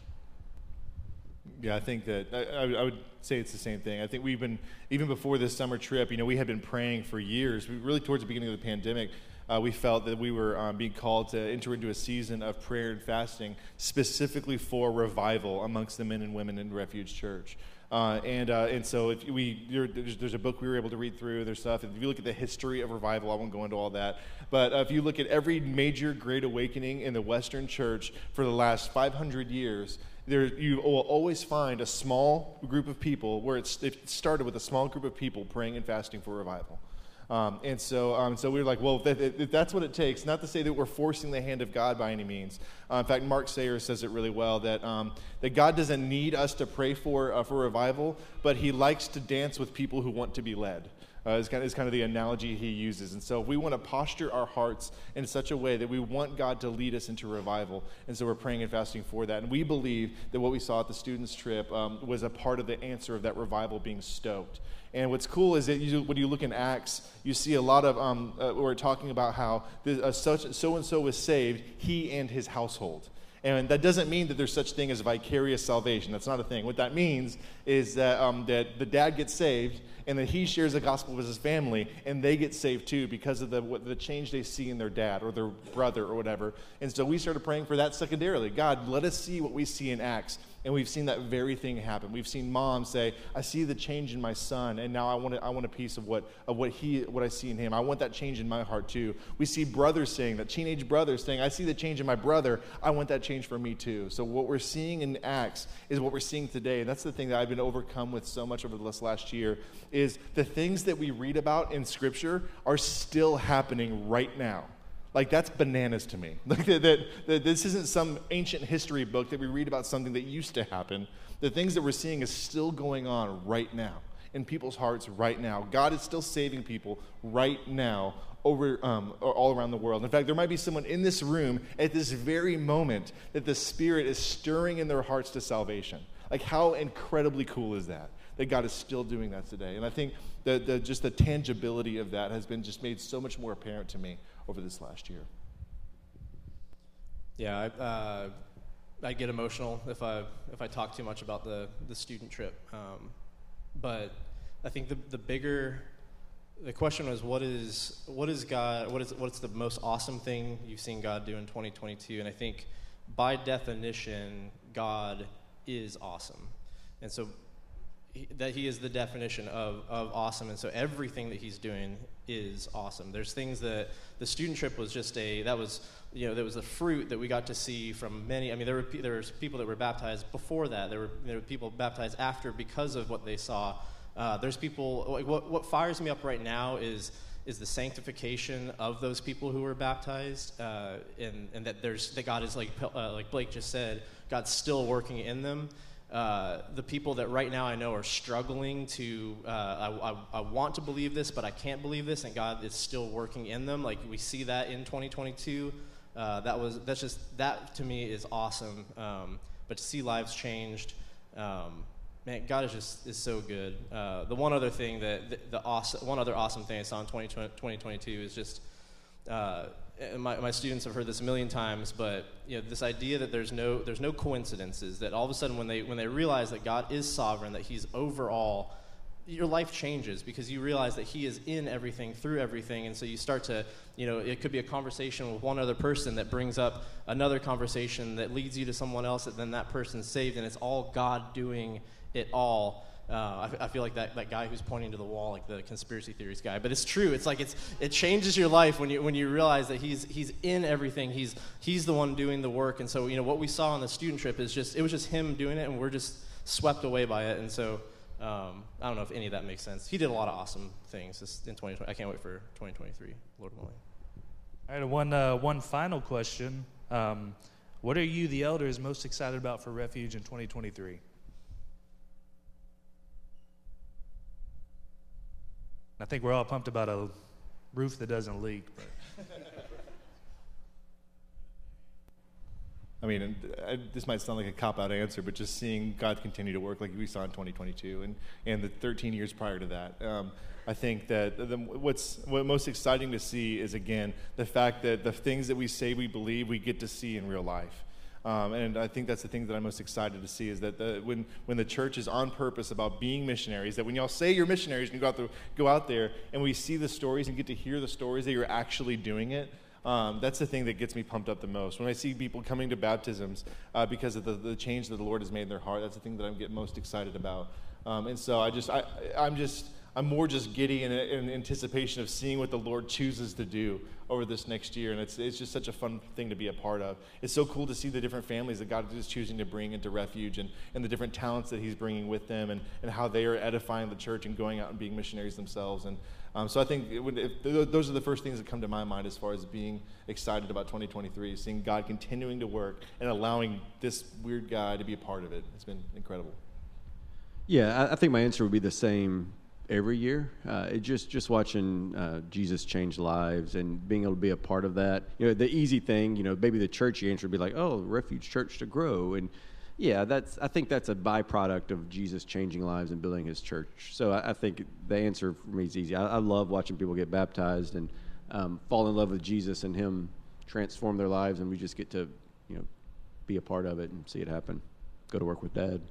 Yeah, I think that I, I would- say it's the same thing. I think we've been even before this summer trip. You know, we had been praying for years. Really towards the beginning of the pandemic, uh, we felt that we were um, being called to enter into a season of prayer and fasting specifically for revival amongst the men and women in Refuge Church. Uh, and uh, and so if we there's, there's a book we were able to read through. There's stuff. If you look at the history of revival, I won't go into all that. But if you look at every major great awakening in the Western Church for the last 500 years, there you will always find a small group of people where it started with a small group of people praying and fasting for revival. Um, and so, um, so we were like, well, if, if, that's what it takes, not to say that we're forcing the hand of God by any means. Uh, in fact, Mark Sayers says it really well that, um, that God doesn't need us to pray for, uh, for revival, but he likes to dance with people who want to be led. Uh, is, kind of, is kind of the analogy he uses. And so if we want to posture our hearts in such a way that we want God to lead us into revival. And so we're praying and fasting for that. And we believe that what we saw at the students' trip um, was a part of the answer of that revival being stoked. And what's cool is that you, when you look in Acts, you see a lot of, um, uh, we're talking about how uh, such, so and so was saved, he and his household. And that doesn't mean that there's such thing as vicarious salvation. That's not a thing. What that means is that, um, that the dad gets saved, and that he shares the gospel with his family, and they get saved too because of the, what, the change they see in their dad or their brother or whatever. And so we started praying for that secondarily. God, let us see what we see in Acts. And we've seen that very thing happen. We've seen moms say, "I see the change in my son, and now I want, I want a piece of what, of what he, what I see in him. I want that change in my heart too." We see brothers saying that, teenage brothers saying, "I see the change in my brother. I want that change for me too." So what we're seeing in Acts is what we're seeing today. And that's the thing that I've been overcome with so much over this last year is the things that we read about in Scripture are still happening right now. Like that's bananas to me. Like that, that, that this isn't some ancient history book that we read about something that used to happen. The things that we're seeing is still going on right now in people's hearts right now. God is still saving people right now over um, all around the world. In fact, there might be someone in this room at this very moment that the Spirit is stirring in their hearts to salvation. Like how incredibly cool is that? That God is still doing that today. And I think the, the, just the tangibility of that has been just made so much more apparent to me over this last year. Yeah, I, uh, I get emotional if I if I talk too much about the the student trip. Um, but I think the the bigger the question was what is what is God what is what's the most awesome thing you've seen God do in 2022? And I think by definition, God is awesome, and so that he is the definition of, of awesome. And so everything that he's doing is awesome. There's things that the student trip was just a that was you know there was the fruit that we got to see from many i mean there were there was people that were baptized before that. There were there were people baptized after because of what they saw. Uh, there's people like what, what fires me up right now is is the sanctification of those people who were baptized, uh, and, and that there's that God is like uh, like Blake just said, God's still working in them. Uh, the people that right now I know are struggling to, uh, I, I, I, want to believe this, but I can't believe this, and God is still working in them. Like we see that in 2022. Uh, that was that's just that to me is awesome. Um, but to see lives changed, um, man, God is just is so good. Uh, the one other thing that the, the, awesome, one other awesome thing I saw in 2020, 2022 is just uh, my, my students have heard this a million times, but you know, this idea that there's no, there's no coincidences, that all of a sudden when they, when they realize that God is sovereign, that He's over all, your life changes because you realize that He is in everything, through everything, and so you start to, you know, it could be a conversation with one other person that brings up another conversation that leads you to someone else, that then that person's saved, and it's all God doing it all. Uh, I, I, feel like that, that guy who's pointing to the wall, like the conspiracy theories guy. But it's true. It's like it's, it changes your life when you, when you realize that he's, he's in everything. He's, he's the one doing the work. And so, you know, what we saw on the student trip is just, it was just him doing it, and we're just swept away by it. And so, um, I don't know if any of that makes sense. He did a lot of awesome things in 2020. I can't wait for 2023, Lord willing. All right, one, uh, one final question. Um, what are you, the elders, most excited about for Refuge in 2023? I think we're all pumped about a roof that doesn't leak. But. I mean, I, this might sound like a cop out answer, but just seeing God continue to work like we saw in 2022 and, and the 13 years prior to that. Um, I think that the, what's what most exciting to see is, again, the fact that the things that we say we believe, we get to see in real life. Um, and I think that's the thing that I'm most excited to see is that the, when, when the church is on purpose about being missionaries, that when y'all say you're missionaries and you go out, there, go out there and we see the stories and get to hear the stories that you're actually doing it, um, that's the thing that gets me pumped up the most. When I see people coming to baptisms uh, because of the, the change that the Lord has made in their heart, that's the thing that I'm getting most excited about. Um, and so I just, I, I'm just, I'm more just giddy in, in, anticipation of seeing what the Lord chooses to do over this next year. And it's, it's just such a fun thing to be a part of. It's so cool to see the different families that God is choosing to bring into refuge and, and the different talents that He's bringing with them and, and how they are edifying the church and going out and being missionaries themselves. And um, so I think would, if, those are the first things that come to my mind as far as being excited about 2023, seeing God continuing to work and allowing this weird guy to be a part of it. It's been incredible. Yeah, I, I think my answer would be the same every year. Uh, just just watching uh, Jesus change lives and being able to be a part of that. You know, the easy thing, you know, maybe the churchy answer would be like, "Oh, Refuge Church to grow," and yeah, that's I think that's a byproduct of Jesus changing lives and building His church. So I, I think the answer for me is easy. I, I love watching people get baptized and um, fall in love with Jesus and Him transform their lives, and we just get to you know be a part of it and see it happen. Go to work with Dad.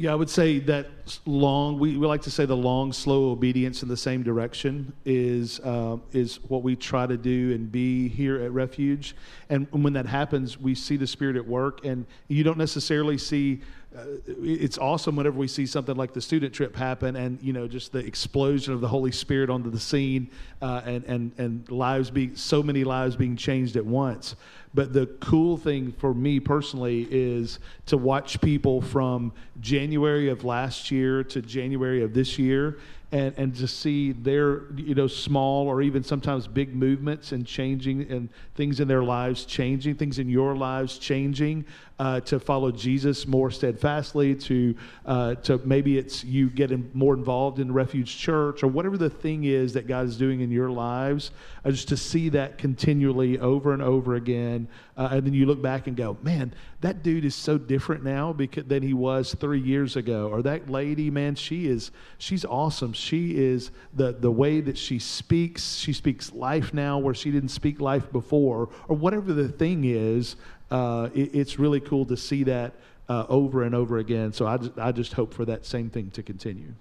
Yeah, I would say that long. We, we like to say the long, slow obedience in the same direction is uh, is what we try to do and be here at Refuge. And when that happens, we see the Spirit at work, and you don't necessarily see uh, it's awesome whenever we see something like the student trip happen and you know just the explosion of the holy spirit onto the scene uh, and and and lives being so many lives being changed at once but the cool thing for me personally is to watch people from january of last year to january of this year and, and to see their you know small or even sometimes big movements and changing and things in their lives changing things in your lives changing uh, to follow Jesus more steadfastly to uh, to maybe it's you getting more involved in Refuge Church or whatever the thing is that God is doing in your lives uh, just to see that continually over and over again uh, and then you look back and go man that dude is so different now because than he was three years ago. Or that lady man she is she's awesome. She is the the way that she speaks. She speaks life now where she didn't speak life before. Or whatever the thing is uh, it, it's really cool to see that uh, over and over again. So I just, I just hope for that same thing to continue.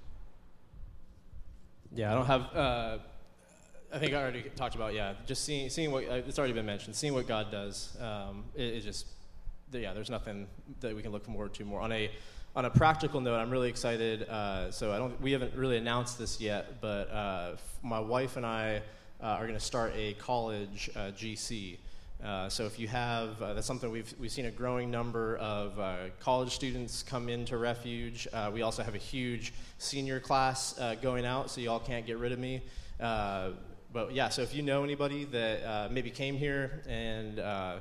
Yeah i don't have uh, I think I already talked about yeah, just seeing seeing what uh, it's already been mentioned, seeing what God does. Um, it, it, just yeah, there's nothing that we can look forward to more. On a on a practical note, I'm really excited. Uh, so I don't we haven't really announced this yet, but uh, my wife and I uh, are going to start a college uh, GC. Uh, so if you have that's something we've we've seen a growing number of college students come into Refuge. we also have a huge senior class going out, so y'all can't get rid of me but yeah, so if you know anybody that uh, maybe came here and uh,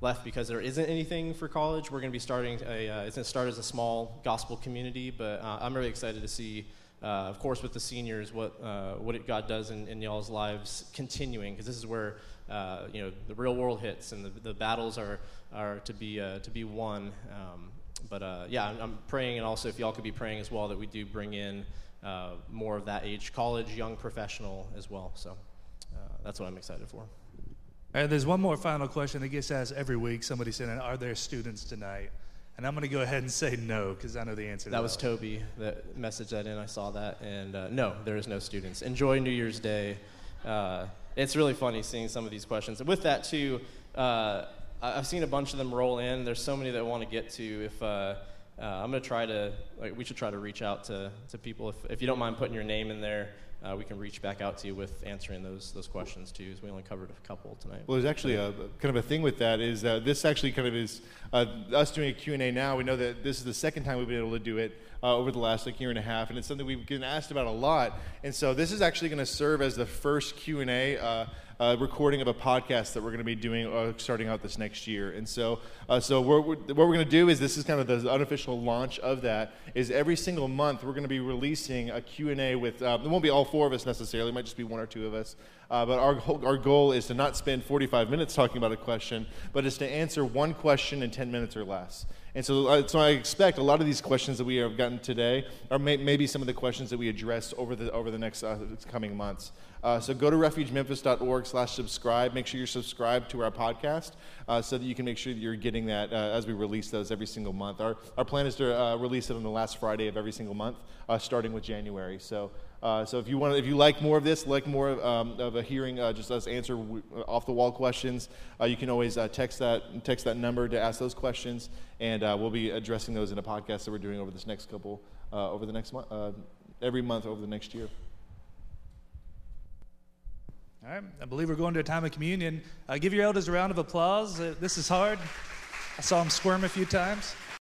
left because there isn't anything for college. We're going to be starting a, uh, it's going to start as a small gospel community, but uh, I'm really excited to see, uh, of course, with the seniors, what, uh, what it, God does in, in y'all's lives continuing, because this is where, uh, you know, the real world hits and the, the battles are, are to, be, uh, to be won. Um, but yeah, I'm, I'm praying, and also if y'all could be praying as well, that we do bring in more of that age, college, young professional as well. So that's what I'm excited for. And there's one more final question that gets asked every week. Somebody said, "Are there students tonight?" And I'm going to go ahead and say no because I know the answer. to That was Toby that messaged that in. I saw that, and uh, no, there is no students. Enjoy New Year's Day. Uh, it's really funny seeing some of these questions. And with that too, uh, I've seen a bunch of them roll in. There's so many that I want to get to. If uh, uh, I'm going to try to, like, we should try to reach out to, to people. If, if you don't mind putting your name in there, uh, we can reach back out to you with answering those those questions too. We only covered a couple tonight. Well, there's actually a kind of a thing with that is uh, this actually kind of is uh, us doing a Q&A now. We know that this is the second time we've been able to do it uh, over the last like year and a half, and it's something we've been asked about a lot. And so this is actually going to serve as the first Q&A uh, recording of a podcast that we're going to be doing uh, starting out this next year. And so, uh, so we're, we're, what we're going to do is this is kind of the unofficial launch of that. Is every single month we're going to be releasing a Q&A with. Uh, it won't be all four of us necessarily. It might just be one or two of us. Uh, but our, our goal is to not spend 45 minutes talking about a question, but is to answer one question in 10 minutes or less. And so, uh, so I expect a lot of these questions that we have gotten today are may, maybe some of the questions that we address over the, over the next uh, coming months. Uh, so go to refugememphis.org slash subscribe. Make sure you're subscribed to our podcast uh, so that you can make sure that you're getting that uh, as we release those every single month. Our, our plan is to uh, release it on the last Friday of every single month, uh, starting with January. So uh, so if you want, if you like more of this, like more um, of a hearing, just us answer off the wall questions, you can always text that text that number to ask those questions, and we'll be addressing those in a podcast that we're doing over this next couple, over the next month, every month over the next year. All right, I believe we're going to a time of communion. Uh, give your elders a round of applause. Uh, this is hard. I saw them squirm a few times.